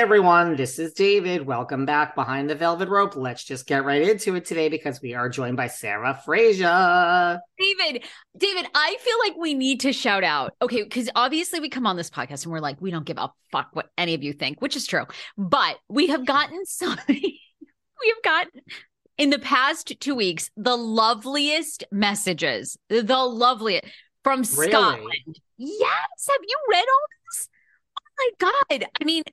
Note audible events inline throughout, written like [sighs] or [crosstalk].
Everyone, this is David. Welcome back behind the velvet rope. Let's just get right into it today because we are joined by Sarah Fraser. David, David, I feel like we need to shout out. Okay, because obviously we come on this podcast and we're like, we don't give a fuck what any of you think, which is true. But we have gotten [laughs] so we have gotten in the past two weeks the loveliest messages, the loveliest from Really? Scotland. Yes. Have you read all this? Oh my God. I mean,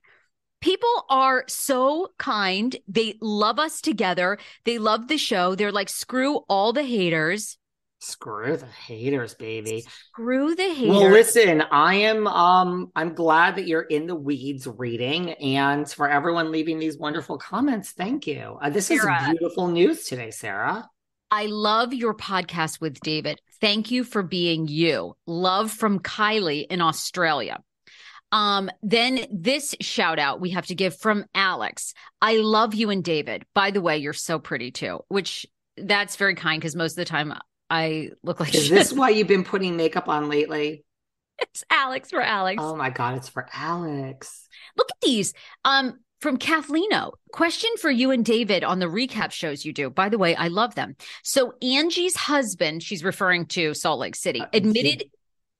people are so kind. They love us together. They love the show. They're like, screw all the haters. Screw the haters, baby. Screw the haters. Well, listen, I am um I'm glad that you're in the weeds reading and for everyone leaving these wonderful comments, thank you. Uh, this Sarah. is beautiful news today, Sarah. I love your podcast with David. Thank you for being you. Love from Kylie in Australia. Um, then this shout out we have to give from Alex. I love you and David. By the way, you're so pretty too, which that's very kind because most of the time I look like Is shit. this why [laughs] you've been putting makeup on lately? it's Alex for Alex. Oh my god, it's for Alex. Look at these. Um, from Kathleno. Question for you and David on the recap shows you do. By the way, I love them. So Angie's husband, she's referring to Salt Lake City, Uh, admitted.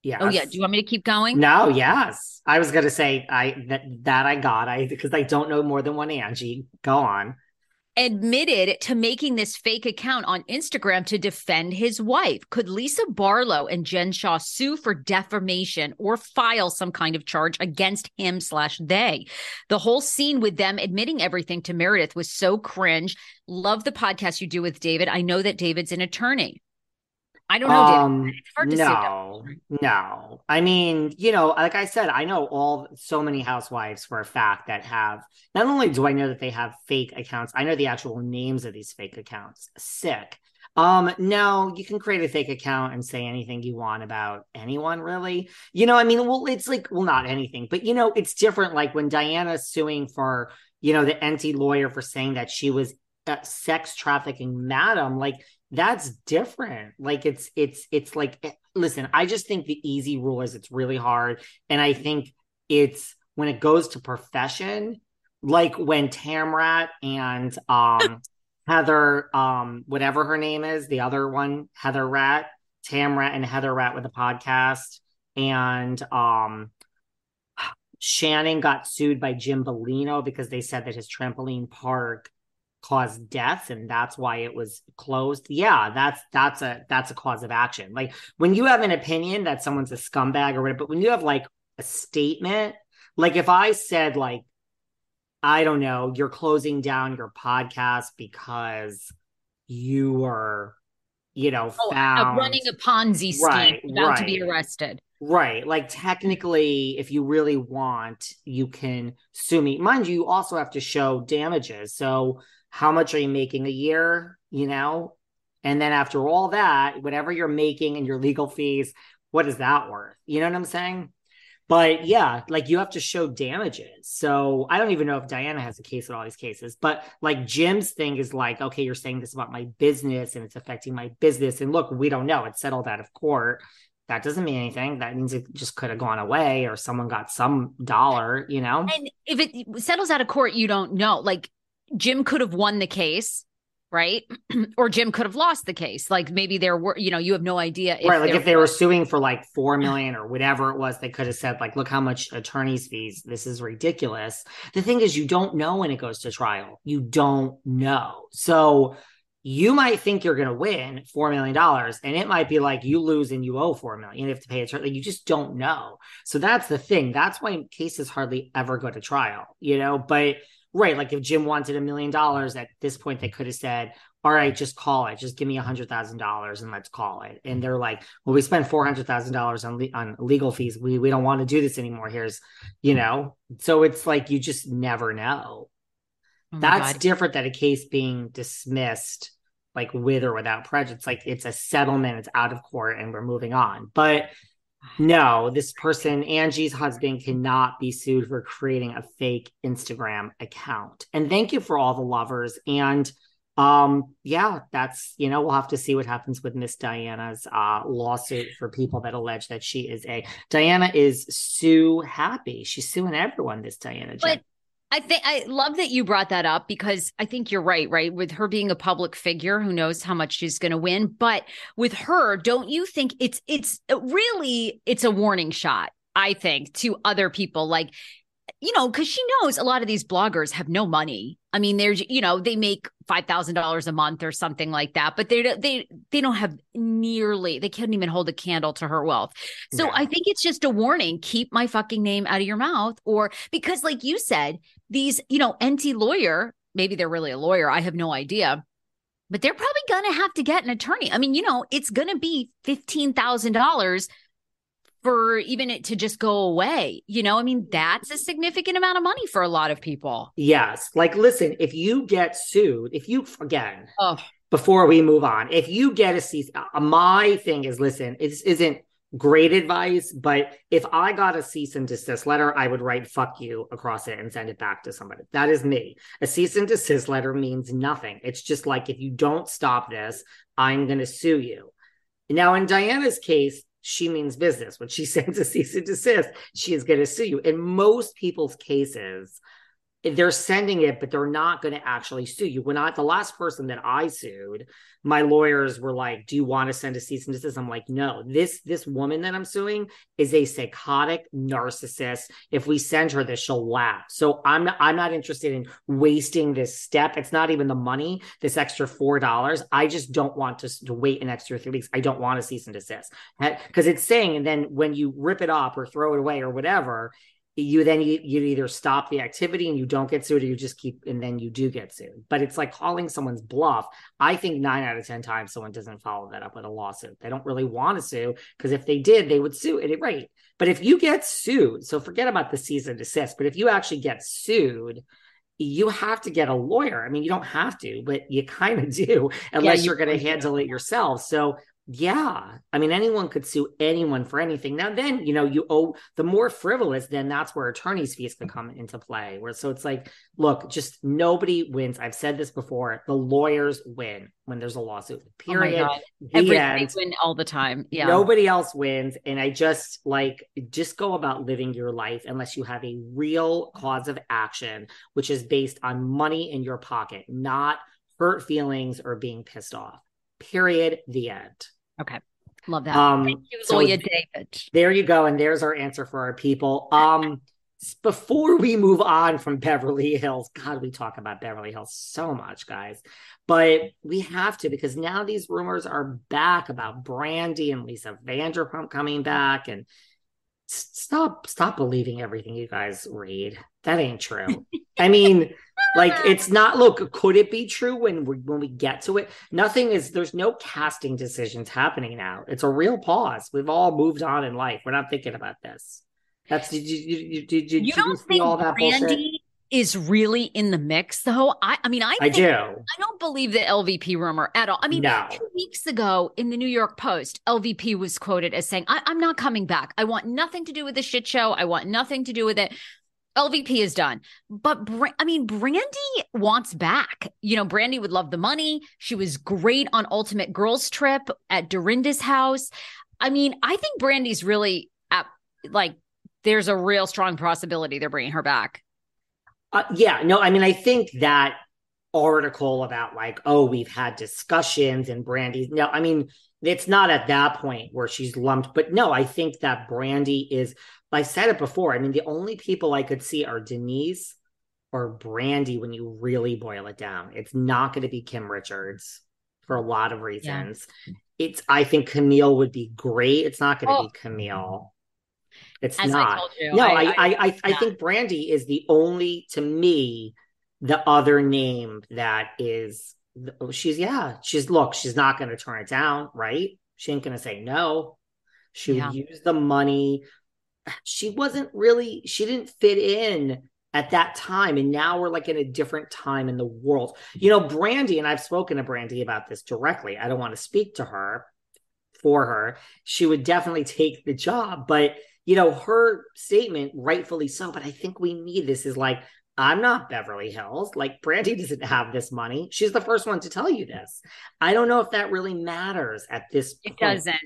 Yes. Oh yeah. Do you want me to keep going? No, yes. I was gonna say I that that I got I because I don't know more than one Angie. Go on. admitted to making this fake account on Instagram to defend his wife. Could Lisa Barlow and Jen Shah sue for defamation or file some kind of charge against him slash they? The whole scene with them admitting everything to Meredith was so cringe. Love the podcast you do with David. I know that David's an attorney. I don't know, Um, It's hard to say no, no. I mean, you know, like I said, I know all so many housewives for a fact that have. Not only do I know that they have fake accounts, I know the actual names of these fake accounts. Sick. Um, no, you can create a fake account and say anything you want about anyone, really. You know, I mean, well, it's like, well, not anything, but you know, it's different. Like when Diana's suing for, you know, the NT lawyer for saying that she was a sex trafficking madam, like that's different. Like it's it's it's like eh, listen i just think the easy rule is it's really hard. And i think it's when it goes to profession like when tamrat and um [laughs] heather um whatever her name is the other one heather rat tamrat and heather rat with a podcast. And um shannon got sued by jim bellino because they said that his trampoline park caused deaths and that's why it was closed yeah that's that's a that's a cause of action like when you have an opinion that someone's a scumbag or whatever but when you have like a statement like if i said like i don't know you're closing down your podcast because you were you know Oh, found running a Ponzi scheme, Right, about to be arrested. Right. Like technically, if you really want, you can sue me. Mind you, you also have to show damages. So how much are you making a year? You know? And then after all that, whatever you're making and your legal fees, what is that worth? You know what I'm saying? But yeah, like you have to show damages. So I don't even know if Diana has a case in all these cases, but like Jim's thing is like, okay, you're saying this about my business and it's affecting my business. And look, we don't know. It's settled out of court that doesn't mean anything. That means it just could have gone away or someone got some dollar, you know? And if it settles out of court, you don't know. Like Jim could have won the case, right? [clears throat] or Jim could have lost the case. Like maybe there were, you know, you have no idea. right. Like if they were suing for like four million or whatever it was, they could have said, like, look how much attorney's fees. This is ridiculous. The thing is, you don't know when it goes to trial. You don't know. So you might think you're going to win $4 million and it might be like you lose and you owe 4 million. You have to pay a like you just don't know. So that's the thing. That's why cases hardly ever go to trial, you know, but right. Like if Jim wanted a million dollars at this point, they could have said, all right, just call it. Just give me a hundred thousand dollars and let's call it. And they're like, well, we spent four hundred thousand dollars on le- on legal fees. We we don't want to do this anymore. Here's, you know. So it's like you just never know. Oh That's God. different than a case being dismissed like with or without prejudice. Like it's a settlement, it's out of court, and we're moving on. But no, this person, Angie's husband, cannot be sued for creating a fake Instagram account. And thank you for all the lovers. And um, yeah, that's you know, we'll have to see what happens with Miss Diana's uh lawsuit for people that allege that she is a Diana is sue happy. She's suing everyone, this Diana. But I think I love that you brought that up because I think you're right, right? With her being a public figure, who knows how much she's going to win, but with her, don't you think it's it's really it's a warning shot, I think, to other people like you know, because she knows a lot of these bloggers have no money. I mean, there's, you know, they make five thousand dollars a month or something like that, but they they they don't have nearly. They can't even hold a candle to her wealth. So yeah. I think it's just a warning: keep my fucking name out of your mouth, or because, like you said, these, you know, NT lawyer. Maybe they're really a lawyer. I have no idea but they're probably going to have to get an attorney. I mean, you know, it's going to be $15,000 for even it to just go away. You know, I mean, that's a significant amount of money for a lot of people. Yes. Like, listen, if you get sued, if you, again, oh. before we move on, if you get a cease, uh, my thing is listen, it isn't great advice, but if I got a cease and desist letter, I would write fuck you across it and send it back to somebody. That is me. A cease and desist letter means nothing. It's just like if you don't stop this, I'm going to sue you. Now, in Diana's case, she means business. When she [laughs] sends a cease and desist, she is going to sue you. In most people's cases, they're sending it, but they're not going to actually sue you. When I, the last person that I sued, my lawyers were like, "Do you want to send a cease and desist?" I'm like, "No. This this woman that I'm suing is a psychotic narcissist. If we send her this, she'll laugh. So I'm not, I'm not interested in wasting this step. It's not even the money, this extra four dollars. I just don't want to, to wait an extra three weeks. I don't want to cease and desist because it's saying, and then when you rip it off or throw it away or whatever, you then you, you either stop the activity and you don't get sued or you just keep and then you do get sued. But it's like calling someone's bluff. I think nine out of ten times someone doesn't follow that up with a lawsuit. They don't really want to sue because if they did they would sue at it right but if you get sued so forget about the cease and desist but if you actually get sued you have to get a lawyer. I mean, you don't have to, but you kind of [laughs] do, unless yeah, you, are going to handle it yourself. So yeah. I mean, anyone could sue anyone for anything. Now, then, you know, you owe the more frivolous, then that's where attorney's fees can come into play. Where so it's like, look, just nobody wins. I've said this before. The lawyers win when there's a lawsuit. Oh Period. Oh Everybody win all the time. Yeah. Nobody else wins. And I just like just go about living your life unless you have a real cause of action, which is based on money in your pocket, not hurt feelings or being pissed off. Period. The end. Okay. Love that. Um, Thank you, so David. There you go. And there's our answer for our people. Um, before we move on from Beverly Hills, God, we talk about Beverly Hills so much, guys. But we have to because now these rumors are back about Brandi and Lisa Vanderpump coming back. And stop, stop believing everything you guys read. That ain't true. I mean, like [laughs] it's not look could it be true when we when we get to it nothing is there's no casting decisions happening now it's a real pause we've all moved on in life we're not thinking about this that's did you did, did, did, you don't think all that Brandi bullshit? Is really in the mix though i i mean i i do i don't believe the lvp rumor at all i mean no. two weeks ago in the new york post lvp was quoted as saying I, i'm not coming back i want nothing to do with the shit show i want nothing to do with it LVP is done. But I mean, Brandi wants back. You know, Brandi would love the money. She was great on Ultimate Girls Trip at Dorinda's house. I mean, I think Brandi's really at, like there's a real strong possibility they're bringing her back. Uh, yeah, no, I mean, I think that article about like, oh, we've had discussions and Brandi's. No, I mean, it's not at that point where she's lumped, but no, I think that Brandi is. I said it before. I mean, the only people I could see are Denise or Brandi when you really boil it down. It's not going to be Kim Richards for a lot of reasons. Yeah. It's I think Camille would be great. It's not going to oh. be Camille. It's As not. I no, I I, I, I. I think Brandi is the only to me the other name that is oh, she's yeah she's look she's not going to turn it down right she ain't going to say no she yeah. would use the money she wasn't really she didn't fit in at that time and now we're like in a different time in the world you know brandi and i've spoken to brandi about this directly i don't want to speak to her for her she would definitely take the job but you know her statement rightfully so but i think we need this is like I'm not Beverly Hills. Like Brandi [laughs] doesn't have this money. She's the first one to tell you this. I don't know if that really matters at this point. It doesn't.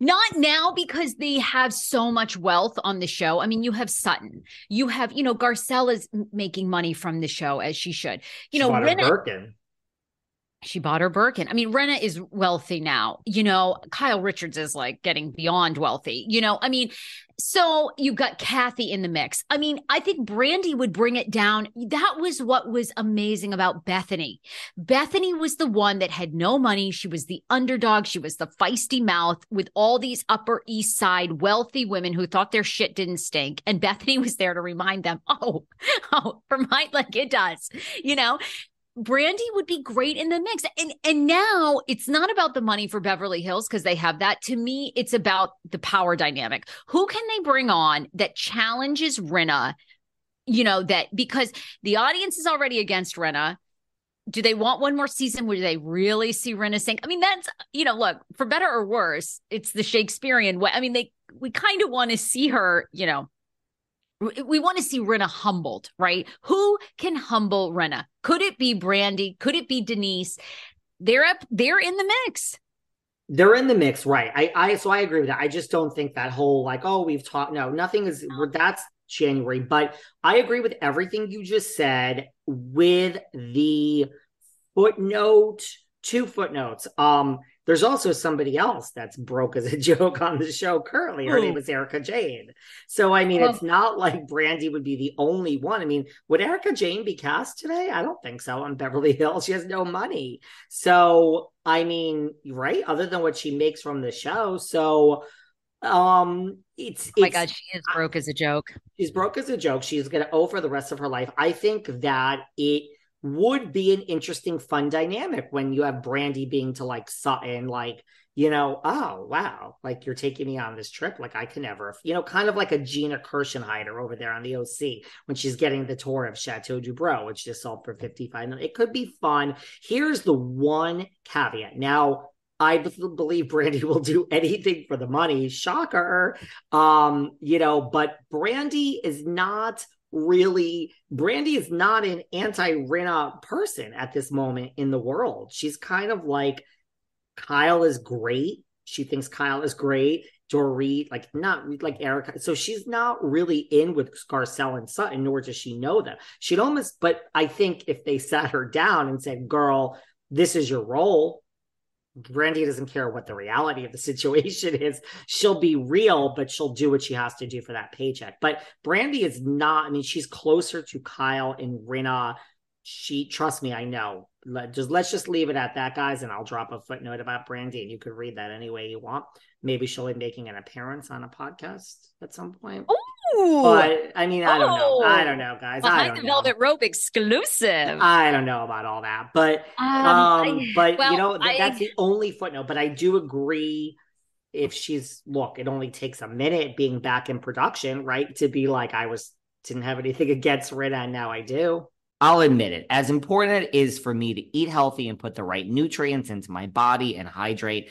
Not now because they have so much wealth on the show. I mean, you have Sutton, you have, you know, Garcelle is making money from the show as she should. You she know, Birkin. She bought her Birkin. I mean, Rinna is wealthy now. You know, Kyle Richards is like getting beyond wealthy. You know, I mean, so you've got Kathy in the mix. I mean, I think Brandi would bring it down. That was what was amazing about Bethenny. Bethenny was the one that had no money. She was the underdog. She was the feisty mouth with all these Upper East Side wealthy women who thought their shit didn't stink. And Bethenny was there to remind them, oh, [laughs] oh, remind like it does, you know? Brandi would be great in the mix. And and now it's not about the money for Beverly Hills because they have that. To me, it's about the power dynamic. Who can they bring on that challenges Rinna? You know, that because the audience is already against Rinna. Do they want one more season? where they really see Rinna sink? I mean, that's you know, look, for better or worse, it's the Shakespearean way. I mean, they we kind of want to see her, you know, we want to see Rinna humbled, right? Who can humble Rinna? Could it be Brandi? Could it be Denise? They're up, they're in the mix. They're in the mix, right? I, I, so I agree with that. I just don't think that whole like, oh, we've talked. No, nothing is. That's January, but I agree with everything you just said. With the footnote, two footnotes. Um, there's also somebody else that's broke as a [laughs] joke on the show currently. Her Ooh. name is Erika Jayne. So I mean, well, it's not like Brandi would be the only one. I mean, would Erika Jayne be cast today? I don't think so on Beverly Hills. She has no money. So I mean, right? Other than what she makes from the show. So um it's, oh my god she is broke as a joke she's broke as a joke she's gonna owe for the rest of her life i think that it would be an interesting, fun dynamic when you have Brandi being to like Sutton, like, you know, oh, wow, like you're taking me on this trip. Like I can never, you know, kind of like a Gina Kirschenheiter over there on the OC when she's getting the tour of Chateau Dubrow, which just sold for 55 million. It could be fun. Here's the one caveat. Now, I believe Brandi will do anything for the money. Shocker. Um, you know, but Brandi is not really Brandi is not an anti-Rinna person at this moment in the world. She's kind of like Kyle is great. She thinks Kyle is great. Dorit, like not like Erika. So she's not really in with Garcelle and Sutton, nor does she know them. She'd almost, but I think if they sat her down and said, girl, this is your role, Brandi doesn't care what the reality of the [laughs] situation is. She'll be real, but she'll do what she has to do for that paycheck. But Brandi is not, I mean, she's closer to Kyle and Rinna. She, trust me, I know. Let, just let's just leave it at that, guys, and I'll drop a footnote about Brandi, and you could read that any way you want. Maybe she'll be making an appearance on a podcast at some point. Ooh. But I mean, I don't know. I don't know, guys. Behind the know. Velvet Rope exclusive. I don't know about all that, but um, um I, but well, you know th- I, that's the only footnote. But I do agree. If she's look, it only takes a minute being back in production, right? To be like, I was didn't have anything [laughs] against Rinna, and now I do. I'll admit it. As important it is for me to eat healthy and put the right nutrients into my body and hydrate,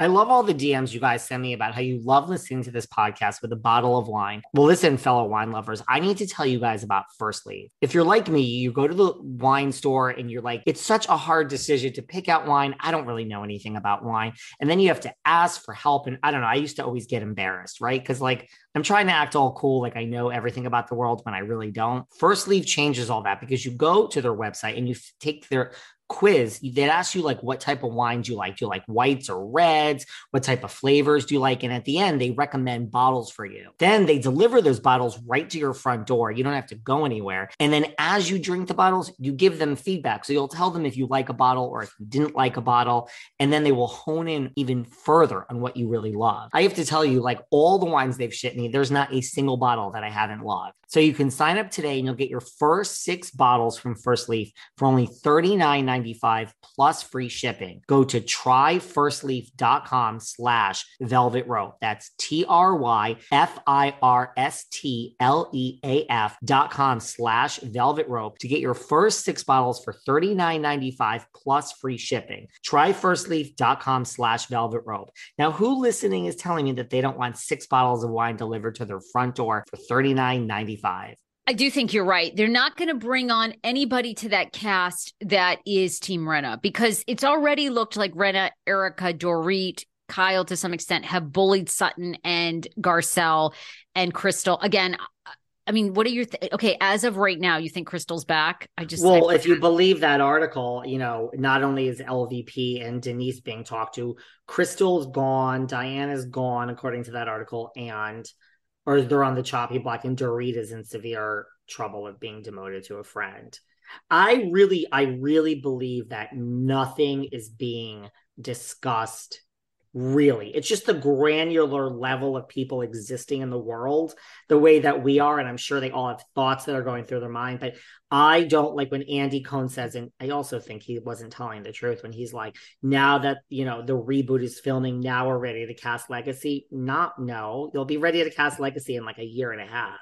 I love all the DMs you guys send me about how you love listening to this podcast with a bottle of wine. Well, listen, fellow wine lovers, I need to tell you guys about First Leaf. If you're like me, you go to the wine store and you're like, it's such a hard decision to pick out wine. I don't really know anything about wine. And then you have to ask for help. And I don't know, I used to always get embarrassed, right? Because like I'm trying to act all cool, like I know everything about the world when I really don't. First Leaf changes all that because you go to their website and you take their quiz they'd ask you like what type of wines you like? Do you like whites or reds? What type of flavors do you like? And at the end they recommend bottles for you. Then they deliver those bottles right to your front door. You don't have to go anywhere. And then as you drink the bottles you give them feedback. So you'll tell them if you like a bottle or if you didn't like a bottle. And then they will hone in even further on what you really love. I have to tell you like all the wines they've shipped me there's not a single bottle that i haven't loved. So you can sign up today and you'll get your first six bottles from first leaf for only 39 $9.95 plus free shipping. Go to tryfirstleaf.com slash velvet rope. That's T-R-Y-F-I-R-S-T-L-E-A-F dot com slash velvet rope to get your first six bottles for $39.95 plus free shipping. Tryfirstleaf.com slash velvet rope. Now, who listening is telling me that they don't want six bottles of wine delivered to their front door for $39.95? I do think you're right. They're not going to bring on anybody to that cast that is Team Rinna because it's already looked like Rinna, Erika, Dorit, Kyle to some extent have bullied Sutton and Garcelle and Crystal. Again, I mean, what are your th- okay? As of right now, you think Crystal's back? I just well, I if you believe that article, you know, not only is LVP and Denise being talked to, Crystal's gone, Diana's gone, according to that article, and or they're on the choppy block and Dorit is in severe trouble of being demoted to a friend. I really, I really believe that nothing is being discussed really. It's just the granular level of people existing in the world the way that we are. And I'm sure they all have thoughts that are going through their mind. But I don't like when Andy Cohen says, and I also think he wasn't telling the truth when he's like, now that, you know, the reboot is filming, now we're ready to cast Legacy. Not, no, you'll be ready to cast Legacy in like a year and a half.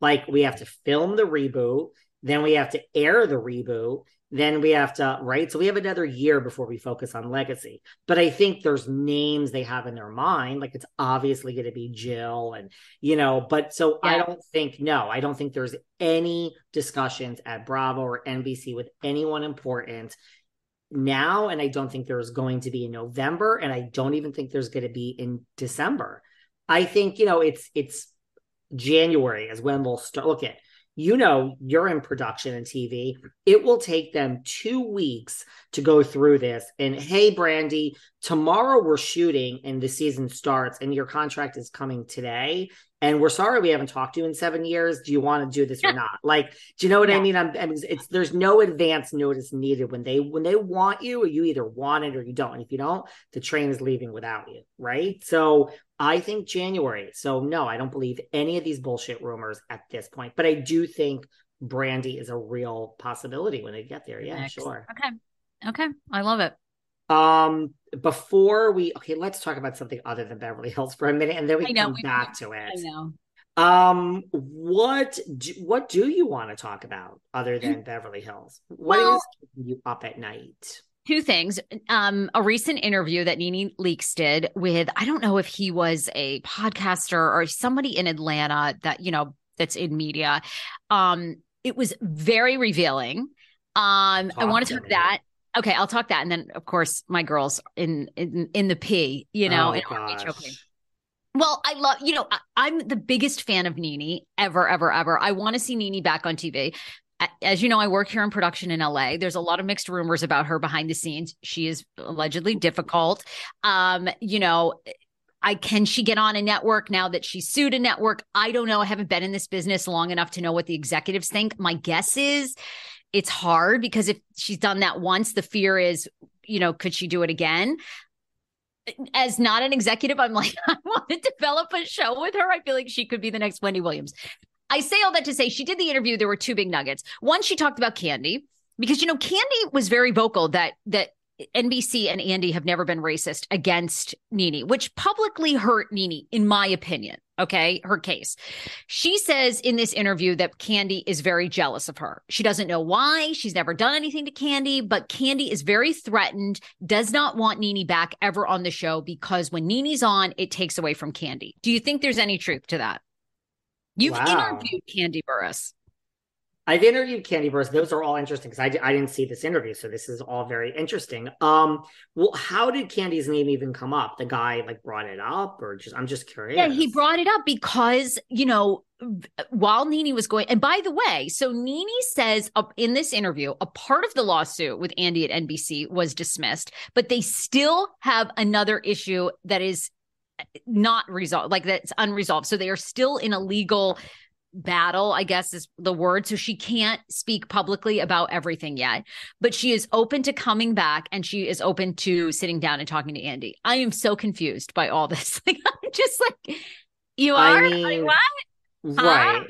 Like we have to film the reboot. Then we have to air the reboot then we have to right? So we have another year before we focus on legacy. But i think there's names they have in their mind like it's obviously going to be jill and you know but so yeah. i don't think no i don't think there's any discussions at bravo or nbc with anyone important now and i don't think there's going to be in november and i don't even think there's going to be in december. I think you know it's it's january is when we'll start look at you know you're in production and TV. It will take them two weeks to go through this. And hey, Brandi, tomorrow we're shooting and the season starts, and your contract is coming today. And we're sorry we haven't talked to you in seven years. Do you want to do this or not? Like, do you know what yeah. I mean? I'm, I mean, it's there's no advance notice needed when they when they want you. You either want it or you don't. And if you don't, the train is leaving without you, right? So I think January. So no, I don't believe any of these bullshit rumors at this point. But I do think Brandi is a real possibility when they get there. Yeah, Next. sure. Okay. Okay. I love it. Um, before we okay, let's talk about something other than Beverly Hills for a minute, and then we come back to it. I know. Um, what do, what do you want to talk about other than Beverly Hills? What well, is keeping you up at night? Two things. Um, a recent interview that Nene Leakes did with, I don't know if he was a podcaster or somebody in Atlanta that, you know, that's in media. Um, it was very revealing. Um, Talk I want to to talk me. that. Okay, I'll talk that, and then of course my girls in in in the P, you know, oh, in gosh. Well, I love, you know, I, I'm the biggest fan of Nene ever, ever, ever. I want to see Nene back on TV. As you know, I work here in production in LA. There's a lot of mixed rumors about her behind the scenes. She is allegedly difficult. Um, you know, I can she get on a network now that she sued a network? I don't know. I haven't been in this business long enough to know what the executives think. My guess is it's hard because if she's done that once, the fear is, you know, could she do it again? As not an executive, I'm like, [laughs] I want to develop a show with her. I feel like she could be the next Wendy Williams. I say all that to say she did the interview. There were two big nuggets. One, she talked about Kandi because you know Kandi was very vocal that that NBC and Andy have never been racist against Nene, which publicly hurt Nene, in my opinion. Okay, her case. She says in this interview that Kandi is very jealous of her. She doesn't know why. She's never done anything to Kandi, but Kandi is very threatened, does not want Nene back ever on the show because when Nene's on, it takes away from Kandi. Do you think there's any truth to that? You've Wow. interviewed Kandi Burruss. I've interviewed Kandi Burruss. Those are all interesting because I, I didn't see this interview, so this is all very interesting. Um, well, how did Kandi's name even come up? The guy like brought it up, or just I'm just curious. Yeah, he brought it up because, you know, while Nene was going, and by the way, so Nene says up in this interview, a part of the lawsuit with Andy at NBC was dismissed, but they still have another issue that is not resolved, like that's unresolved. So they are still in a legal battle, I guess is the word. So she can't speak publicly about everything yet, but she is open to coming back and she is open to sitting down and talking to Andy. I am so confused by all this. [laughs] Like, I'm just like, you I are? mean, Like, what? right?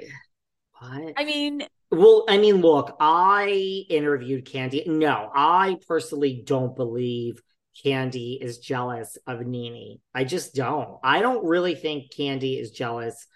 What? I mean, Well, I mean, look, I interviewed Kandi. No, I personally don't believe Kandi is jealous of Nene. I just don't. I don't really think Kandi is jealous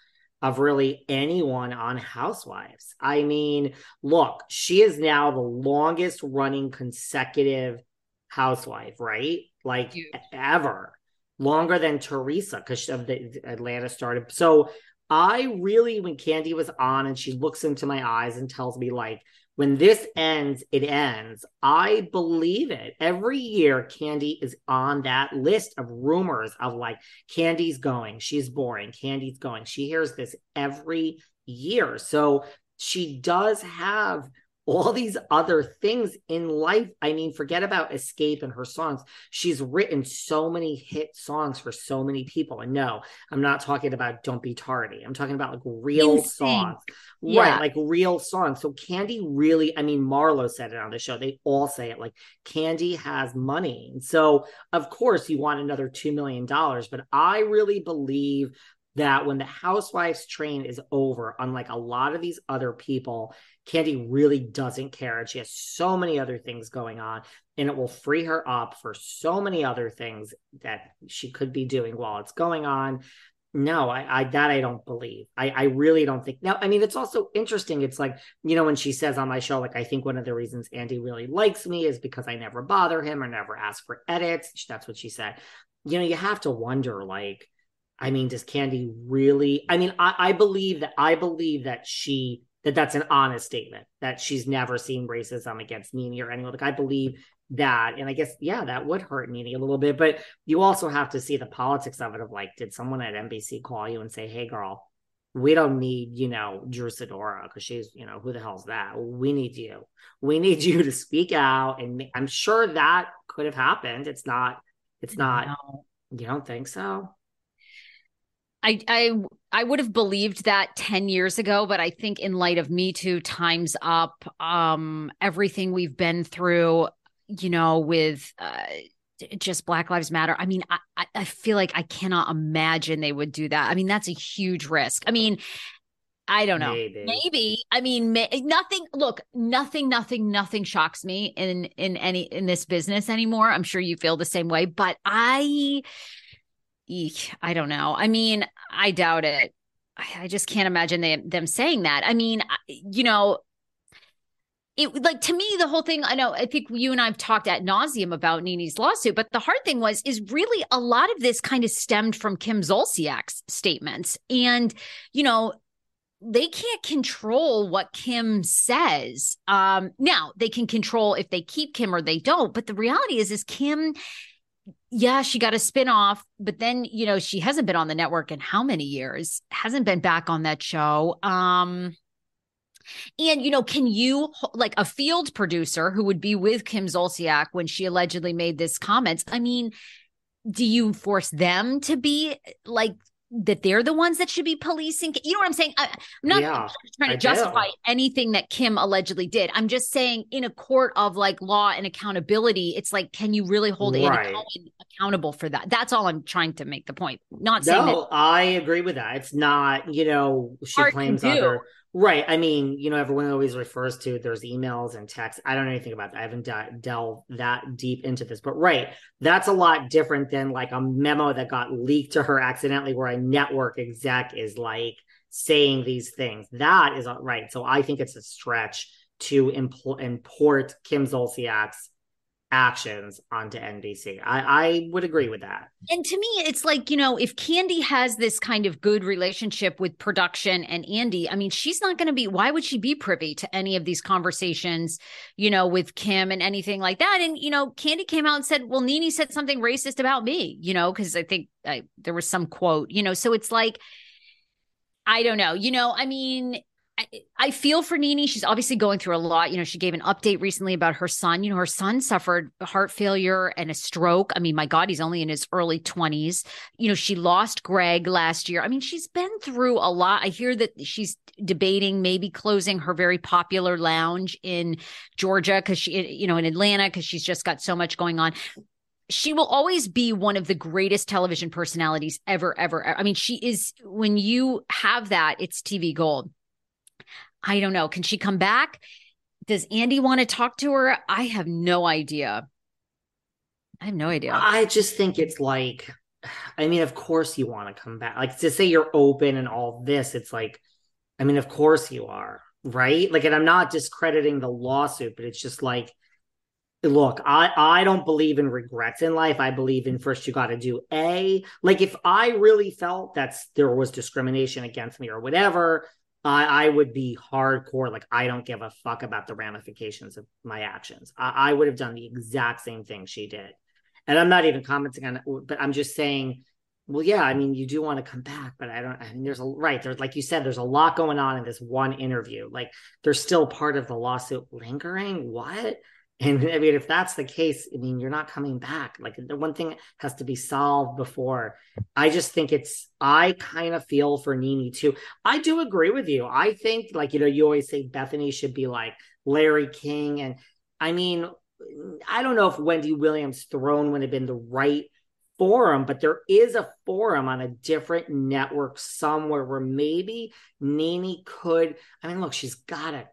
of really anyone on Housewives. I mean, look, she is now the longest running consecutive housewife, right? Like Huge. ever. Longer than Teresa because of the Atlanta started. So I really, when Kandi was on and she looks into my eyes and tells me, like, when this ends, it ends, I believe it. Every year, Kandi is on that list of rumors of like, Kandi's going, she's boring, Kandi's going. She hears this every year. So she does have all these other things in life. I mean, forget about Xscape and her songs. She's written so many hit songs for so many people. And no, I'm not talking about Don't Be Tardy. I'm talking about like real Insane. songs. Yeah. Right, like real songs. So Kandi really, I mean, Marlo said it on the show. They all say it like Kandi has money. And so, of course, you want another $2 million. But I really believe that when the housewives train is over, unlike a lot of these other people, Kandi really doesn't care. And she has so many other things going on, and it will free her up for so many other things that she could be doing while it's going on. No, I, I that I don't believe. I, I really don't think. Now, I mean, it's also interesting. It's like you know when she says on my show, like I think one of the reasons Andy really likes me is because I never bother him or never ask for edits. That's what she said. You know, you have to wonder, like, I mean, does Kandi really? I mean, I, I believe that I believe that she that that's an honest statement that she's never seen racism against Nene or anyone. Like I believe that, and I guess yeah, that would hurt Nene a little bit. But you also have to see the politics of it. Of like, did someone at NBC call you and say, "Hey, girl"? We don't need, you know, Drew Sidora because she's, you know, who the hell's that? We need you. We need [laughs] you to speak out. And I'm sure that could have happened. It's not, it's not, no. you don't think so? I I I would have believed that 10 years ago, but I think in light of Me Too, Time's Up, um, everything we've been through, you know, with uh, just Black Lives Matter. I mean, I, I- feel like I cannot imagine they would do that. I mean, that's a huge risk. I mean, I don't know. Maybe. Maybe. I mean, ma- nothing. Look, nothing, nothing, nothing shocks me in in any in this business anymore. I'm sure you feel the same way, but I, eek, I don't know. I mean, I doubt it. I, I just can't imagine they, them saying that. I mean, you know, it like to me the whole thing. I know. I think you and I've talked at nauseum about Nene's lawsuit, but the hard thing was is really a lot of this kind of stemmed from Kim Zolciak's statements, and you know they can't control what Kim says. Um, now they can control if they keep Kim or they don't. But the reality is, is Kim, yeah, she got a spinoff, but then you know she hasn't been on the network in how many years? Hasn't been back on that show. Um, and you know, can you like a field producer who would be with Kim Zolciak when she allegedly made this comments? I mean, do you force them to be like that they're the ones that should be policing. You know what I'm saying? I, am not yeah, trying to I justify do. anything that Kim allegedly did. I'm just saying, in a court of like law and accountability, it's like, can you really hold right. Accountable for that? That's all I'm trying to make the point. Not saying no, that I agree with that. It's not, you know, she claims other Right. I mean, you know, everyone always refers to there's emails and texts. I don't know anything about that. I haven't de- delved that deep into this, but right. That's a lot different than like a memo that got leaked to her accidentally where a network exec is like saying these things. That is right. So I think it's a stretch to impl- import Kim Zolciak's actions onto NBC. I, I would agree with that. And to me, it's like, you know, if Kandi has this kind of good relationship with production and Andy, I mean, she's not going to be, why would she be privy to any of these conversations, you know, with Kim and anything like that? And, you know, Kandi came out and said, well, NeNe said something racist about me, you know, because I think I, there was some quote, you know, so it's like, I don't know. You know, I mean, I, feel for NeNe. She's obviously going through a lot. You know, she gave an update recently about her son. You know, her son suffered heart failure and a stroke. I mean, my God, he's only in his early 20s. You know, she lost Greg last year. I mean, she's been through a lot. I hear that she's debating maybe closing her very popular lounge in Georgia because she, you know, in Atlanta because she's just got so much going on she will always be one of the greatest television personalities ever, ever, ever. I mean, she is, when you have that, it's TV gold. I don't know. Can she come back? Does Andy want to talk to her? I have no idea. I have no idea. I just think it's like, I mean, of course you want to come back. Like to say you're open and all this, it's like, I mean, of course you are, right? Like, and I'm not discrediting the lawsuit, but it's just like, look, I I don't believe in regrets in life. I believe in first you got to do a like if I really felt that there was discrimination against me or whatever, I, I would be hardcore. Like, I don't give a fuck about the ramifications of my actions. I, I would have done the exact same thing she did. And I'm not even commenting on it, but I'm just saying, well, yeah, I mean, you do want to come back, but I don't, I mean, there's a, right, there's, like you said, there's a lot going on in this one interview. Like, there's still part of the lawsuit lingering. What? And I mean, if that's the case, I mean, you're not coming back. Like the one thing has to be solved before. I just think it's, I kind of feel for Nene too. I do agree with you. I think, like, you know, you always say Bethenny should be like Larry King. And I mean, I don't know if Wendy Williams' throne would have been the right forum, but there is a forum on a different network somewhere where maybe Nene could. I mean, look, she's got it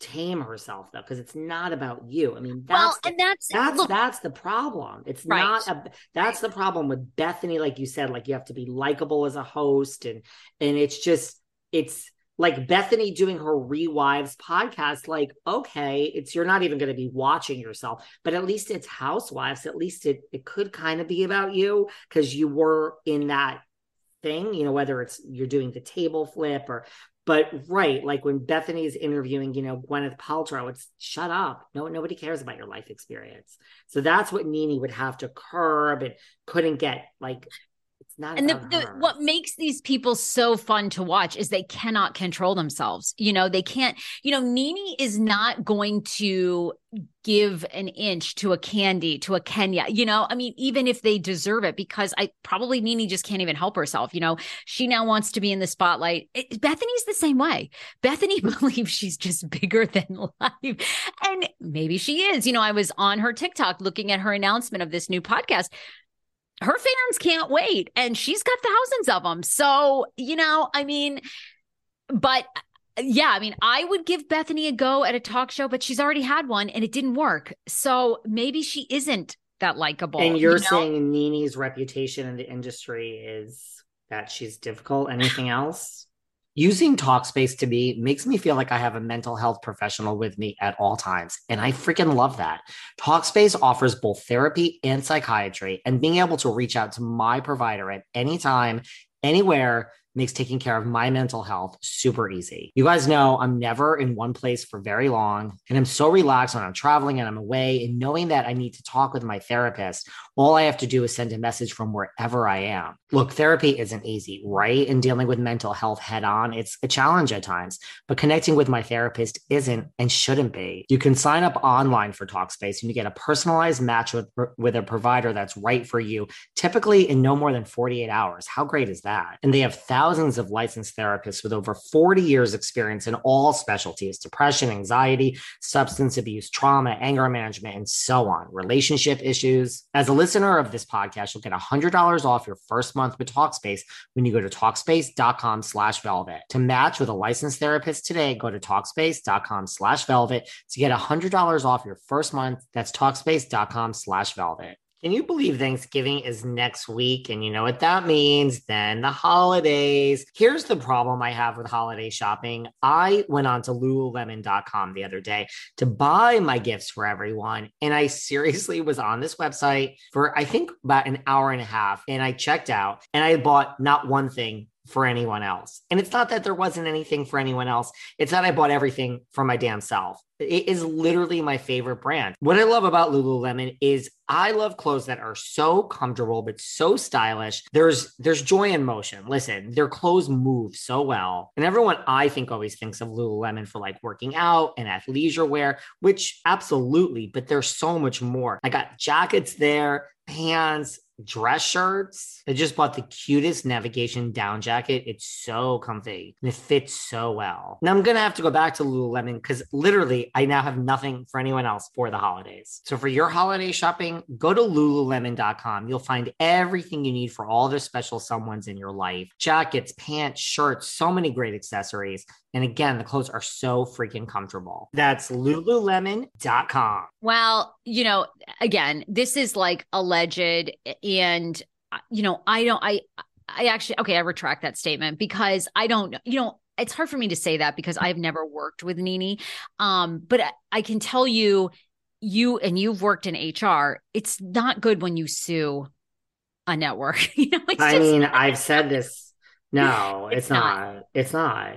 tame herself though because it's not about you i mean that's well, the, and that's that's look, that's the problem it's right. not a, that's right. the problem with bethenny like you said like you have to be likable as a host and and it's just it's like bethenny doing her rewives podcast like okay it's you're not even going to be watching yourself but at least it's housewives at least it it could kind of be about you because you were in that thing you know whether it's you're doing the table flip or but right, like when Bethenny's interviewing, you know, Gwyneth Paltrow, it's shut up. No, nobody cares about your life experience. So that's what Nene would have to curb and couldn't get like not and the, the, what makes these people so fun to watch is they cannot control themselves you know they can't you know NeNe is not going to give an inch to a kandi to a kenya you know i mean even if they deserve it because i probably NeNe just can't even help herself you know she now wants to be in the spotlight. It, bethenny's the same way. Bethenny [laughs] believes she's just bigger than life and maybe she is. You know i was on her tiktok looking at her announcement of this new podcast her fans can't wait. And she's got thousands of them. So you know i mean but yeah i mean i would give bethenny a go at a talk show but she's already had one and it didn't work. So maybe she isn't that likable and you're you know? saying Nene's reputation in the industry is that she's difficult. Anything else Using Talkspace to me makes me feel like I have a mental health professional with me at all times. And I freaking love that. Talkspace offers both therapy and psychiatry, and being able to reach out to my provider at any time, anywhere makes taking care of my mental health super easy. You guys know I'm never in one place for very long, and I'm so relaxed when I'm traveling and I'm away. And knowing that I need to talk with my therapist, all I have to do is send a message from wherever I am. Look, therapy isn't easy, right? And dealing with mental health head on, it's a challenge at times, but connecting with my therapist isn't and shouldn't be. You can sign up online for Talkspace and you get a personalized match with, with a provider that's right for you, typically in no more than 48 hours. How great is that? And they have thousands thousands of licensed therapists with over 40 years experience in all specialties depression anxiety substance abuse trauma anger management and so on. Relationship issues. As a listener of this podcast you'll get $100 off your first month with talkspace when you go to talkspace.com slash velvet. To match with a licensed therapist today go to talkspace.com slash velvet to get $100 off your first month. That's talkspace.com slash velvet can you believe Thanksgiving is next week? And you know what that means? Then the holidays. Here's the problem I have with holiday shopping. I went on to lululemon.com the other day to buy my gifts for everyone. And I seriously [laughs] was on this website for, I think, about an hour and a half. And I checked out and I bought not one thing for anyone else. And it's not that there wasn't anything for anyone else. It's that I bought everything for my damn self. It is literally my favorite brand. What I love about Lululemon is I love clothes that are so comfortable but so stylish. There's there's joy in motion. Listen, their clothes move so well. And everyone I think always thinks of Lululemon for like working out and athleisure wear, which absolutely, but there's so much more. I got jackets there, pants, dress shirts. I just bought the cutest navigation down jacket. It's so comfy and it fits so well. Now I'm going to have to go back to Lululemon because literally I now have nothing for anyone else for the holidays. So for your holiday shopping, go to lululemon.com. You'll find everything you need for all the special someones in your life jackets, pants, shirts, so many great accessories. And again, the clothes are so freaking comfortable. That's lululemon.com. Well, you know, again, this is like alleged and you know, I don't I I actually okay, I retract that statement because I don't you know, it's hard for me to say that because I've never worked with NeNe. Um, but I, I can tell you you and you've worked in HR, it's not good when you sue a network. [laughs] you know, I just, mean, I've said this. No, [laughs] it's, it's not. not. It's not.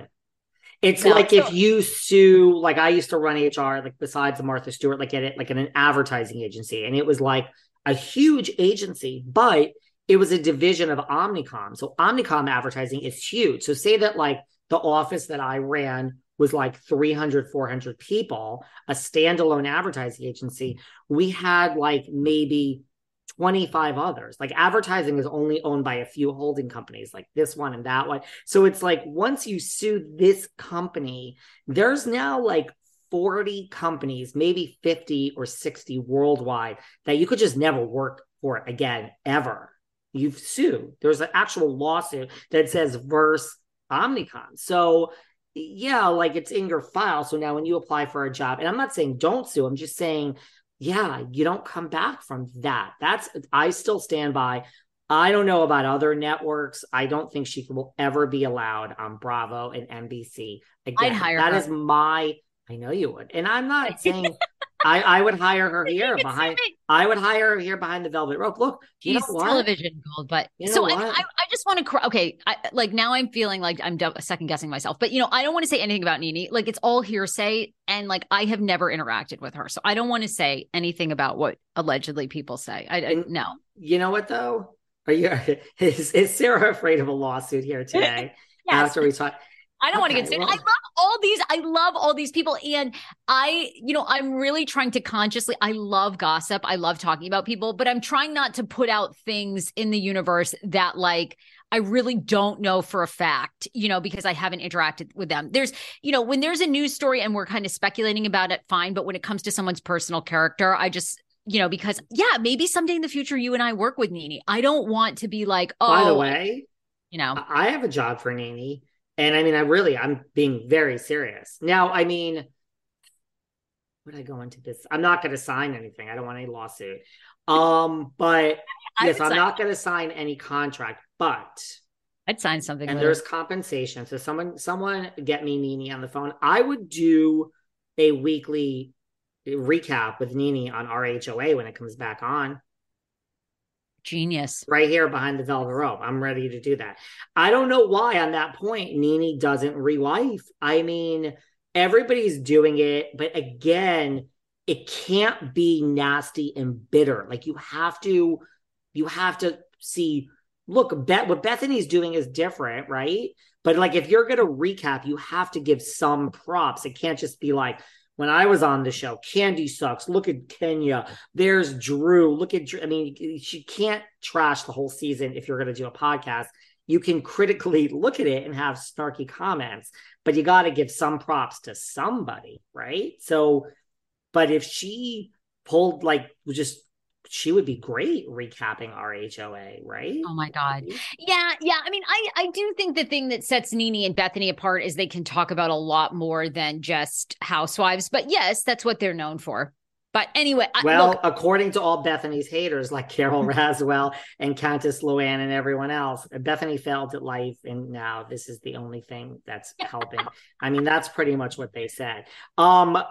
It's no, like so, if you sue, like I used to run HR, like besides the Martha Stewart, like at it, like in an advertising agency, and it was like a huge agency, but it was a division of Omnicom. So Omnicom advertising is huge. So say that like the office that I ran was like 300, 400 people, a standalone advertising agency. We had like maybe 25 others. Like advertising is only owned by a few holding companies, like this one and that one. So it's like once you sue this company, there's now like 40 companies, maybe 50 or 60 worldwide that you could just never work for it again, ever. You've sued. There's an actual lawsuit that says verse Omnicom. So yeah, like it's in your file. So now when you apply for a job, and I'm not saying don't sue, I'm just saying yeah, you don't come back from that. That's I still stand by. I don't know about other networks. I don't think she will ever be allowed on Bravo and NBC. Again, I'd hire that her. is my. I know you would, and I'm not [laughs] saying I, I would hire her [laughs] here behind. I would hire her here behind the velvet rope. Look, you She's know what? television gold, but you know so I, I, I, just want to. Okay, I, like now I'm feeling like I'm second guessing myself. But you know, I don't want to say anything about NeNe. Like it's all hearsay, and like I have never interacted with her, so I don't want to say anything about what allegedly people say. I, I no. You know what though? Are you [laughs] is, is Sarah afraid of a lawsuit here today? yes. After we talk, I don't okay, want to get sued. Well. I love all these. I love all these people. And I, you know, I'm really trying to consciously, I love gossip. I love talking about people, but I'm trying not to put out things in the universe that like, I really don't know for a fact, you know, because I haven't interacted with them. There's, you know, when there's a news story and we're kind of speculating about it, fine. But when it comes to someone's personal character, I just, you know, because yeah, maybe someday in the future you and I work with NeNe. I don't want to be like, oh, by the oh, way, you know, I have a job for NeNe and I mean, I really, I'm being very serious. Now, I mean, would I go into this? I'm not going to sign anything. I don't want any lawsuit. Um, but yes, I'm not going to sign any contract, but I'd sign something. And there's compensation. So someone, someone get me NeNe on the phone. I would do a weekly recap with NeNe on RHOA when it comes back on. Genius. Right here behind the velvet rope. I'm ready to do that. I don't know why on that point NeNe doesn't re-wife. I mean, everybody's doing it, but again, it can't be nasty and bitter. Like you have to, you have to see. Look, Bet what Bethenny's doing is different, right? But like if you're gonna recap, you have to give some props. It can't just be like when I was on the show, Kandi sucks. Look at Kenya. There's Drew. Look at Drew. I mean, she can't trash the whole season if you're going to do a podcast. You can critically look at it and have snarky comments, but you got to give some props to somebody, right? So, but if she pulled like just she would be great recapping RHOA, right? Oh my god. Yeah, yeah. I mean, I I do think the thing that sets NeNe and Bethenny apart is they can talk about a lot more than just housewives. But yes, that's what they're known for. But anyway, well, look, according to all Bethenny's haters like Carol [laughs] Radziwill and Countess Luann and everyone else, Bethenny failed at life, and now this is the only thing that's helping. I mean, that's pretty much what they said. Um,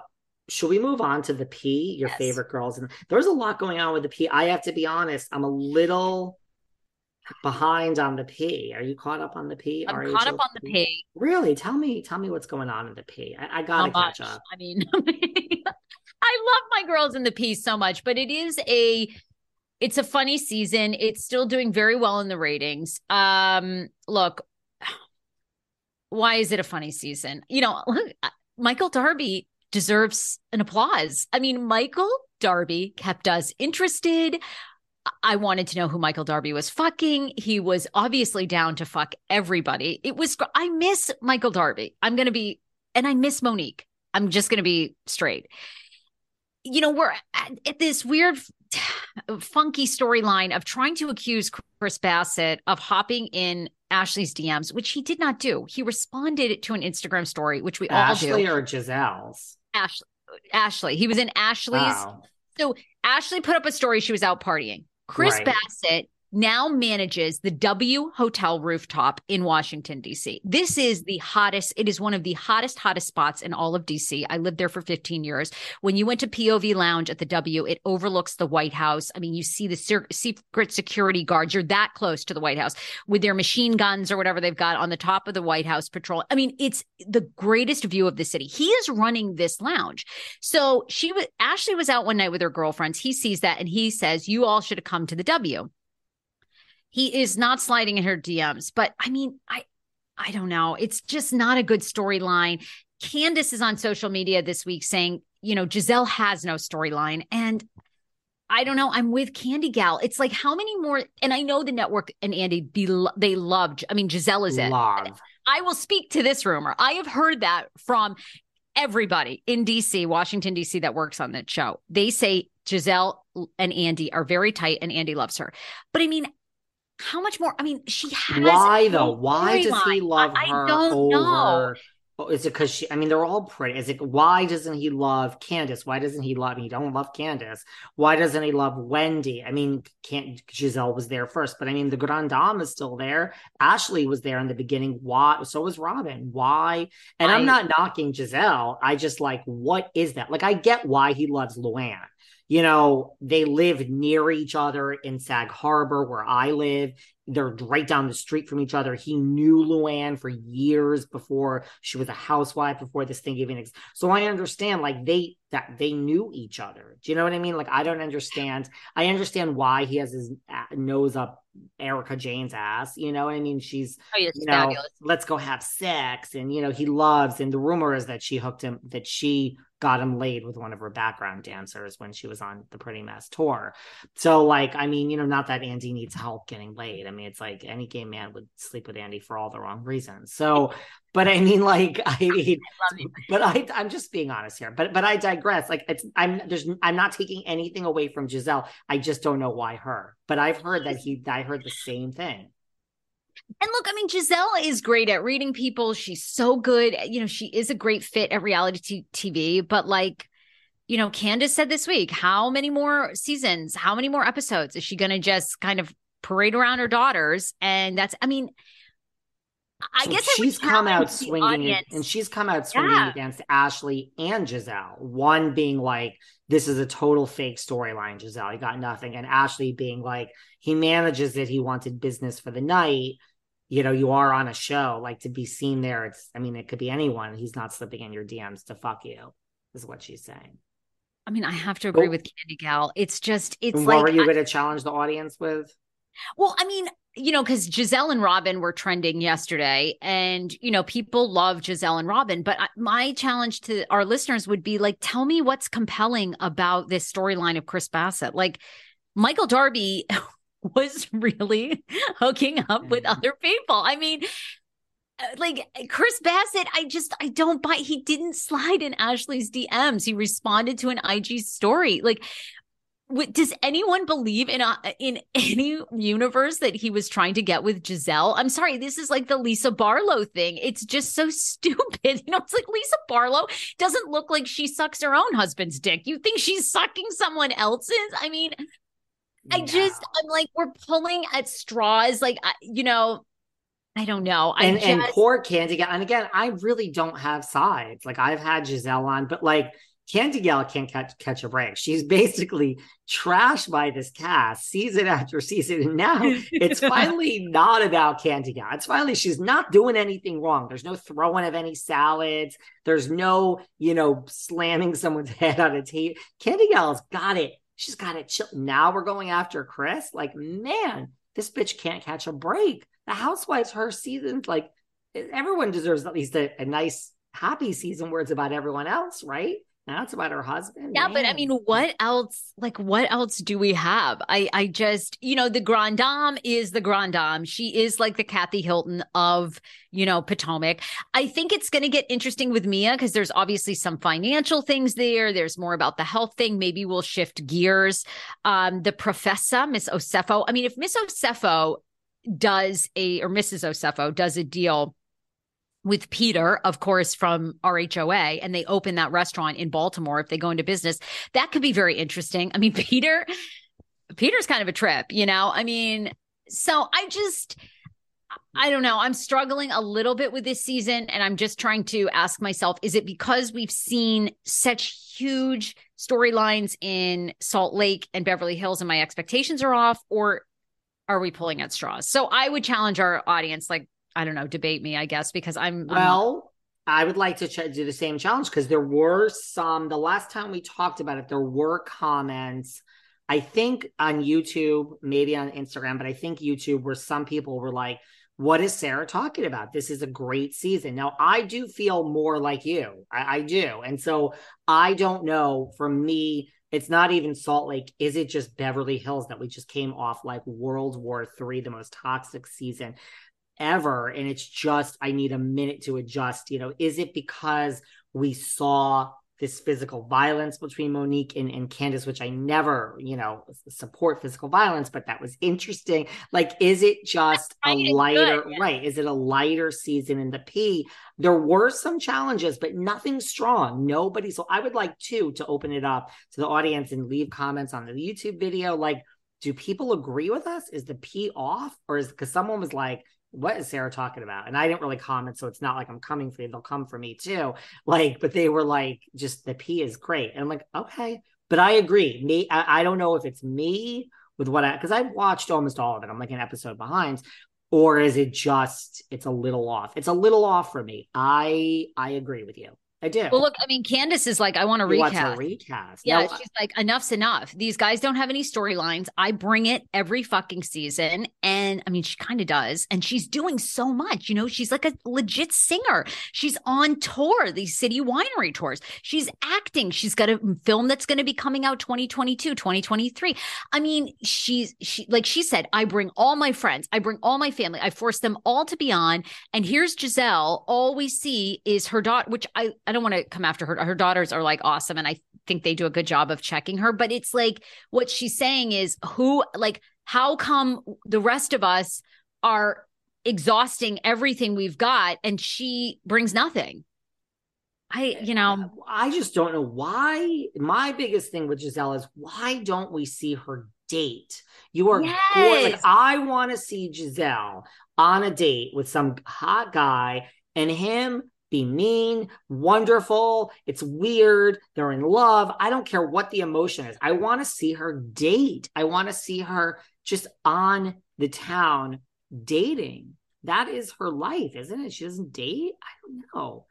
should we move on to the P, your yes. favorite girls? And there's a lot going on with the P. I have to be honest, I'm a little behind on the P. Are you caught up on the P? I'm caught up on the P. Really? Tell me, tell me what's going on in the P. I, I gotta catch up. I mean, [laughs] I love my girls in the P so much, but it is a it's a funny season. It's still doing very well in the ratings. Um, look, [sighs] why is it a funny season? You know, [laughs] Michael Darby deserves an applause. I mean, Michael Darby kept us interested. I wanted to know who Michael Darby was fucking. He was obviously down to fuck everybody. It was, I miss Michael Darby. I'm going to be, and I miss Monique. I'm just going to be straight. You know, we're at, at this weird, funky storyline of trying to accuse Chris Bassett of hopping in Ashley's DMs, which he did not do. He responded to an Instagram story, which we Ashley all do. Ashley or Gizelle's? Ashley. Ashley. He was in Ashley's. Wow. So Ashley put up a story. She was out partying. Chris right. Bassett now manages the W Hotel rooftop in Washington, D.C. This is the hottest, it is one of the hottest, hottest spots in all of D.C. I lived there for 15 years. When you went to POV Lounge at the W, it overlooks the White House. I mean, you see the secret security guards. You're that close to the White House with their machine guns or whatever they've got on the top of the White House patrol. I mean, it's the greatest view of the city. He is running this lounge. So she was, Ashley was out one night with her girlfriends. He sees that and he says, You all should have come to the W he is not sliding in her DMs. But I mean, I I don't know. It's just not a good storyline. Candiace is on social media this week saying, you know, Gizelle has no storyline. And I don't know. I'm with Candy Gal. It's like how many more? And I know the network and Andy be they loved. I mean, Gizelle is it. Love. I will speak to this rumor. I have heard that from everybody in DC, Washington DC, that works on that show. They say Gizelle and Andy are very tight, and Andy loves her. But I mean, how much more? I mean, she has. Why though? Why does he love I, her I don't over? Know. Oh, is it because she? I mean, they're all pretty. Is it why doesn't he love Candiace? Why doesn't he love? He don't love Candiace. Why doesn't he love Wendy? I mean, can't Gizelle was there first, but I mean, the Grand Dame is still there. Ashley was there in the beginning. Why? So was Robin. Why? And I, I'm not knocking Gizelle. I just like, what is that? Like, I get why he loves Luann you know, they live near each other in Sag Harbor, where I live. They're right down the street from each other. He knew Luann for years before she was a housewife, before this thing even existed. So I understand, like they that they knew each other. Do you know what I mean? Like I don't understand. I understand why he has his uh, nose up Erika Jayne's ass. You know what I mean? She's oh, you know, fabulous. let's go have sex, and you know he loves. And the rumor is that she hooked him, that she got him laid with one of her background dancers when she was on the Pretty Mess tour. So, like, I mean, you know, not that Andy needs help getting laid. I mean, it's like any gay man would sleep with Andy for all the wrong reasons. So, but I mean, [laughs] like, I mean, but I, I'm just being honest here. But, but I digress. Like, it's, I'm there's, I'm not taking anything away from Gizelle. I just don't know why her. But I've heard that he, I heard the same thing. And look, I mean, Gizelle is great at reading people. She's so good. You know, she is a great fit at reality t- TV. But like, you know, Candiace said this week, how many more seasons, how many more episodes is she going to just kind of parade around her daughters? And that's, I mean, I so guess she's come out swinging, and she's come out swinging yeah. against Ashley and Gizelle. One being like this is a total fake storyline, Gizelle. He got nothing. And Ashley being like, he manages it. He wanted business for the night. You know, you are on a show, like to be seen there. It's, I mean, it could be anyone. He's not slipping in your DMs to fuck you, is what she's saying. I mean, I have to agree oh. with Candy Gal. It's just, it's and like. What were you going to challenge the audience with? Well, I mean, you know, because gizelle and Robin were trending yesterday, and you know, people love gizelle and Robin. But my challenge to our listeners would be like, tell me what's compelling about this storyline of Chris Bassett. Like, Michael Darby [laughs] was [laughs] really hooking up with mm-hmm. other people. I mean, uh, like Chris Bassett, I just I don't buy. He didn't slide in Ashley's DMs. He responded to an IG story. Like does anyone believe in a, in [laughs] any universe that he was trying to get with Gizelle? I'm sorry, this is like the Lisa Barlow thing. It's just so [laughs] stupid. You know, it's like Lisa Barlow doesn't look like she sucks her own husband's dick. You think she's sucking someone else's? I mean, I just I'm like we're pulling at straws. Like you know, I don't know. I and just... and poor Candy. Gal. And again, I really don't have sides. Like I've had Gizelle on, but like Candy Gal can't catch, catch a break. She's [laughs] basically trashed by this cast season after season. And now it's [laughs] finally not about Candy Gal. It's finally she's not doing anything wrong. There's no throwing of any salads. There's no, you know, slamming someone's [laughs] head on a table. Candy Gal's got it. She's got it chill. Now we're going after Chris. Like, man, this bitch can't catch a break. The Housewives, her seasons, like everyone deserves at least a, a nice, happy season where it's about everyone else, right? It's about her husband. Yeah, man. but I mean, what else? Like, what else do we have? I, I just, you know, the Grand Dame is the Grand Dame. She is like the Kathy Hilton of, you know, Potomac. I think it's going to get interesting with Mia because there's obviously some financial things there. There's more about the health thing. Maybe we'll shift gears. Um, the professor, Miss Osefo. I mean, if Miss Osefo does a, or Mrs. Osefo does a deal with Peter, of course, from RHOA, and they open that restaurant in Baltimore if they go into business. That could be very interesting. I mean, [laughs] Peter, Peter's kind of a trip, you know? I mean, so I just, I don't know. I'm struggling a little bit with this season, and I'm just trying to ask myself is it because we've seen such huge storylines in Salt Lake and Beverly Hills, and my expectations are off, or are we pulling at straws? So I would challenge our audience like, I don't know, debate me, I guess, because I'm well. I'm... I would like to ch- do the same challenge because there were some. The last time we talked about it, there were comments. I think on YouTube, maybe on Instagram, but I think YouTube, where some people were like, "What is Sarah talking about? This is a great season." Now, I do feel more like you. I, I do, and so I don't know. For me, it's not even Salt Lake. Is it just Beverly Hills that we just came off like World War Three, the most toxic season? Ever and it's just i need a minute to adjust you know is it because we saw this physical violence between Monique and, and Candiace, which I never, you know, support physical violence, but that was interesting. Like, is it just a lighter, good, yeah. right? Is it a lighter season in the P? There were some challenges, but nothing strong. Nobody. So I would like to to open it up to the audience and leave comments on the YouTube video. Like, do people agree with us? Is the P off? Or is because someone was like, what is Sarah talking about? And I didn't really comment, so it's not like I'm coming for you. They'll come for me too. [laughs] Like, but they were like, just the P is great. And I'm like, okay. But I agree. Me, I, I don't know if it's me with what I because I've watched almost all of it. I'm like an episode behind. Or is it just it's a little off? It's a little off for me. I I agree with you. I do. Well, look, I mean, Candiace is like, I want to recast. recast. Yeah, now, she's like, enough's enough. These guys don't have any storylines. I bring it every fucking season. And I mean, she kind of does. And she's doing so much. You know, she's like a legit singer. She's on tour, these city winery tours. She's acting. She's got a film that's going to be coming out 2022, 2023. I mean, she's, she, like she said, I bring all my friends, I bring all my family, I force them all to be on. And here's Gizelle. All we see is her daughter, which I, I don't want to come after her. Her daughters are like awesome. And I think they do a good job of checking her. But it's like what she's saying is who, like, how come the rest of us are exhausting everything we've got and she brings nothing? I, you know, I just don't know why. My biggest thing with Gizelle is why don't we see her date? You are yes. Like, I want to see Gizelle on a date with some hot guy and him be mean, wonderful. It's weird. They're in love. I don't care what the emotion is. I want to see her date. I want to see her just on the town dating. That is her life, isn't it? She doesn't date. I don't know.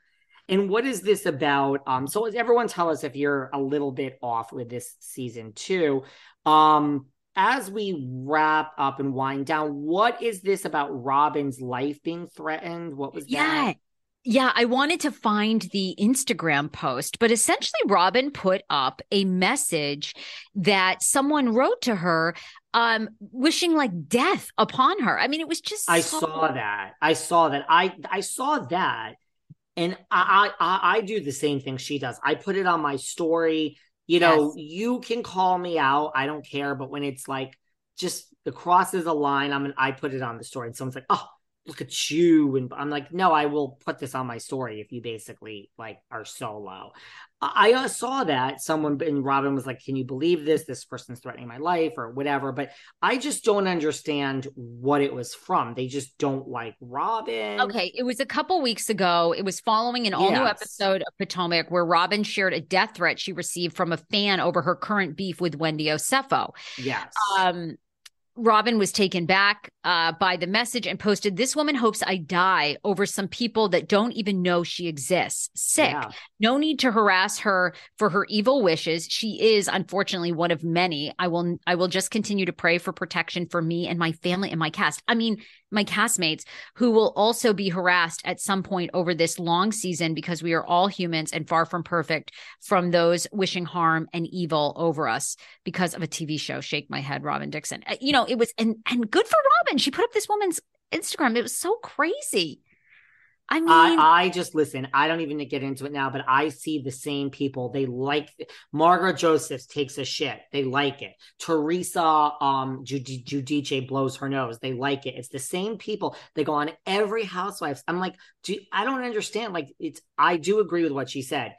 And what is this about? Um, so everyone tell us if you're a little bit off with this season too. Um, as we wrap up and wind down, what is this about Robin's life being threatened? What was yeah. that? Yeah, I wanted to find the Instagram post, but essentially Robin put up a message that someone wrote to her um wishing like death upon her. I mean, it was just I so- saw that. I saw that. I I saw that. And I, I I do the same thing she does. I put it on my story. You know, Yes. you can call me out. I don't care. But when it's like just it crosses a line, I'm an, I put it on the story, and someone's like, "Oh, look at you," and I'm like, "No, I will put this on my story if you basically like are so low." I, I saw that someone and Robin was like, "Can you believe this? This person's threatening my life or whatever." But I just don't understand what it was from. They just don't like Robin. Okay, it was a couple weeks ago. It was following an all new Yes. episode of Potomac where Robin shared a death threat she received from a fan over her current beef with Wendy Osefo. Yes. Um, Robin was taken back uh, by the message and posted, This woman hopes I die over some people that don't even know she exists. Sick. Yeah. No need to harass her for her evil wishes. She is unfortunately one of many. I will I will just continue to pray for protection for me and my family and my cast. I mean, my castmates who will also be harassed at some point over this long season because we are all humans and far from perfect from those wishing harm and evil over us because of a TV show. Shake my head, Robin Dixon. Uh, You know, it was and and good for Robin. She put up this woman's Instagram. It was so crazy. I mean, I, I just listen. I don't even get into it now, but I see the same people. They like Margaret Josephs takes a shit. They like it. Teresa um Jud- Giudice blows her nose. They like it. It's the same people. They go on every Housewives. I'm like, do I don't understand. Like it's. I do agree with what she said.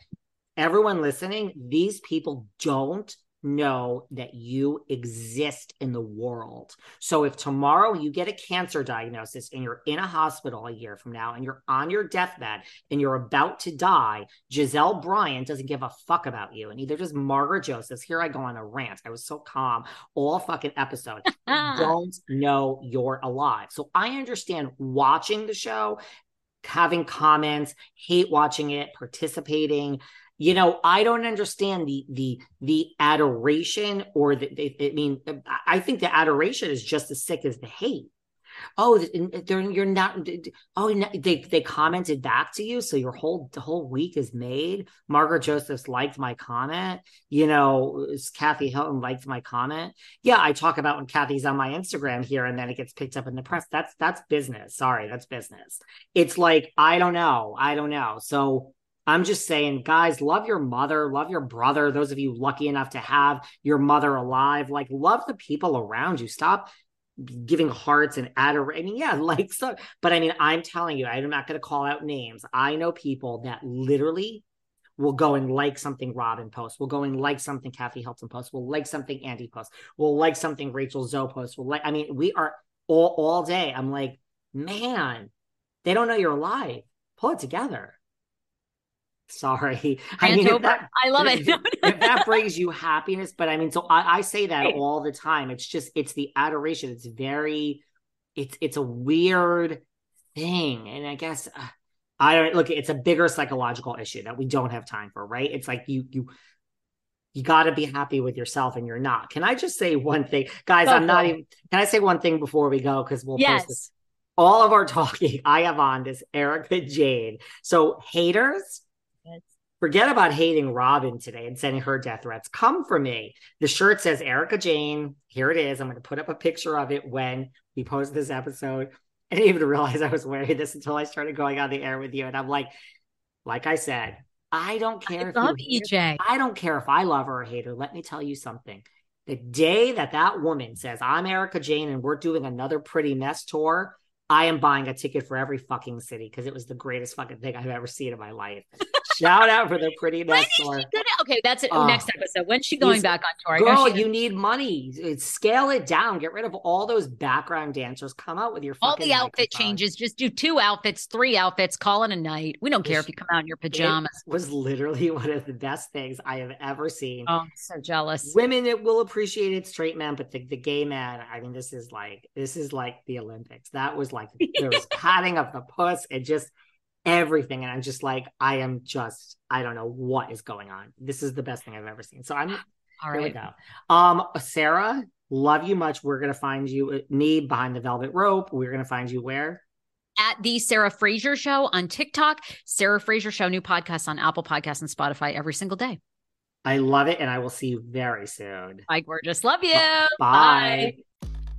Everyone listening, these people don't know that you exist in the world. So if tomorrow you get a cancer diagnosis and you're in a hospital a year from now and you're on your deathbed and you're about to die, Gizelle Bryant doesn't give a fuck about you. And neither does Margaret Josephs. Here I go on a rant. I was so calm all fucking episode. [laughs] don't know you're alive. So I understand watching the show, having comments, hate watching it, participating you know i don't understand the the the adoration or the, the i mean i think the adoration is just as sick as the hate. Oh they're you're not oh they they commented back to you so your whole the whole week is made. Margaret josephs liked my comment. You know kathy hilton liked my comment. Yeah i talk about when kathy's on my instagram here and then it gets picked up in the press. That's that's business. Sorry that's business. It's like i don't know. I don't know. So I'm just saying, guys, love your mother, love your brother. Those of you lucky enough to have your mother alive, like love the people around you. Stop giving hearts and adoration. I mean, yeah, [laughs] like so, but I mean, I'm telling you, I'm not going to call out names. I know people that literally will go and like something Robin posts, will go and like something Kathy Hilton posts, will like something Andy posts, will like something Rachel Zoe posts, will like, I mean, we are all all day. I'm like, man, they don't know you're alive. Pull it together. Sorry. [laughs] I mean, that, I love it. if, that [laughs] brings you happiness, but I mean, so I, I say that Right. all the time. It's just, it's the adoration. It's very, it's, it's a weird thing. And I guess, uh, I don't look, it's a bigger psychological issue that we don't have time for, right? It's like you, you, you got to be happy with yourself and you're not. Can I just say one thing? Guys, Go I'm not even, can I say one thing before we go? Because we'll post this yes. all of our [laughs] talking I have on this Erika Jayne. So haters, forget about hating Robin today and sending her death threats. Come for me. The shirt says Erika Jayne. Here it is. I'm going to put up a picture of it when we post this episode. I didn't even [laughs] realize I was wearing this until I started going on the air with you. And I'm like, like I said, I don't care I if love EJ. I don't care if I love her or hate her. Let me tell you something. The day that that woman says, I'm Erika Jayne and we're doing another pretty mess tour, I am buying a ticket for every fucking city because it was the greatest fucking thing I've ever seen in my life. [laughs] Shout out for the pretty next door. Okay, that's it. Oh. next episode. When's she going back on tour? Girl, you need money. Scale it down. Get rid of all those background dancers. Come out with your all the outfit microphone. changes. Just do two outfits, three outfits. Call it a night. We don't care if you come out in your pajamas. Was literally [laughs] one of the best things I have ever seen. Oh, I'm so jealous. Women it will appreciate it, straight men, but the, the gay man, I mean, this is like this is like the Olympics. That was like there was patting of the puss and just everything. And I'm just like, I am just, I don't know what is going on. This is the best thing I've ever seen. So I'm All here we go. Um, Sarah, love you much. We're gonna find you uh, me behind the velvet rope. We're gonna find you where? At the Sarah Fraser Show on TikTok, Sarah Fraser Show, new podcast on Apple Podcasts and Spotify every single day. I love it, and I will see you very soon. Bye, gorgeous. Love you. Bye.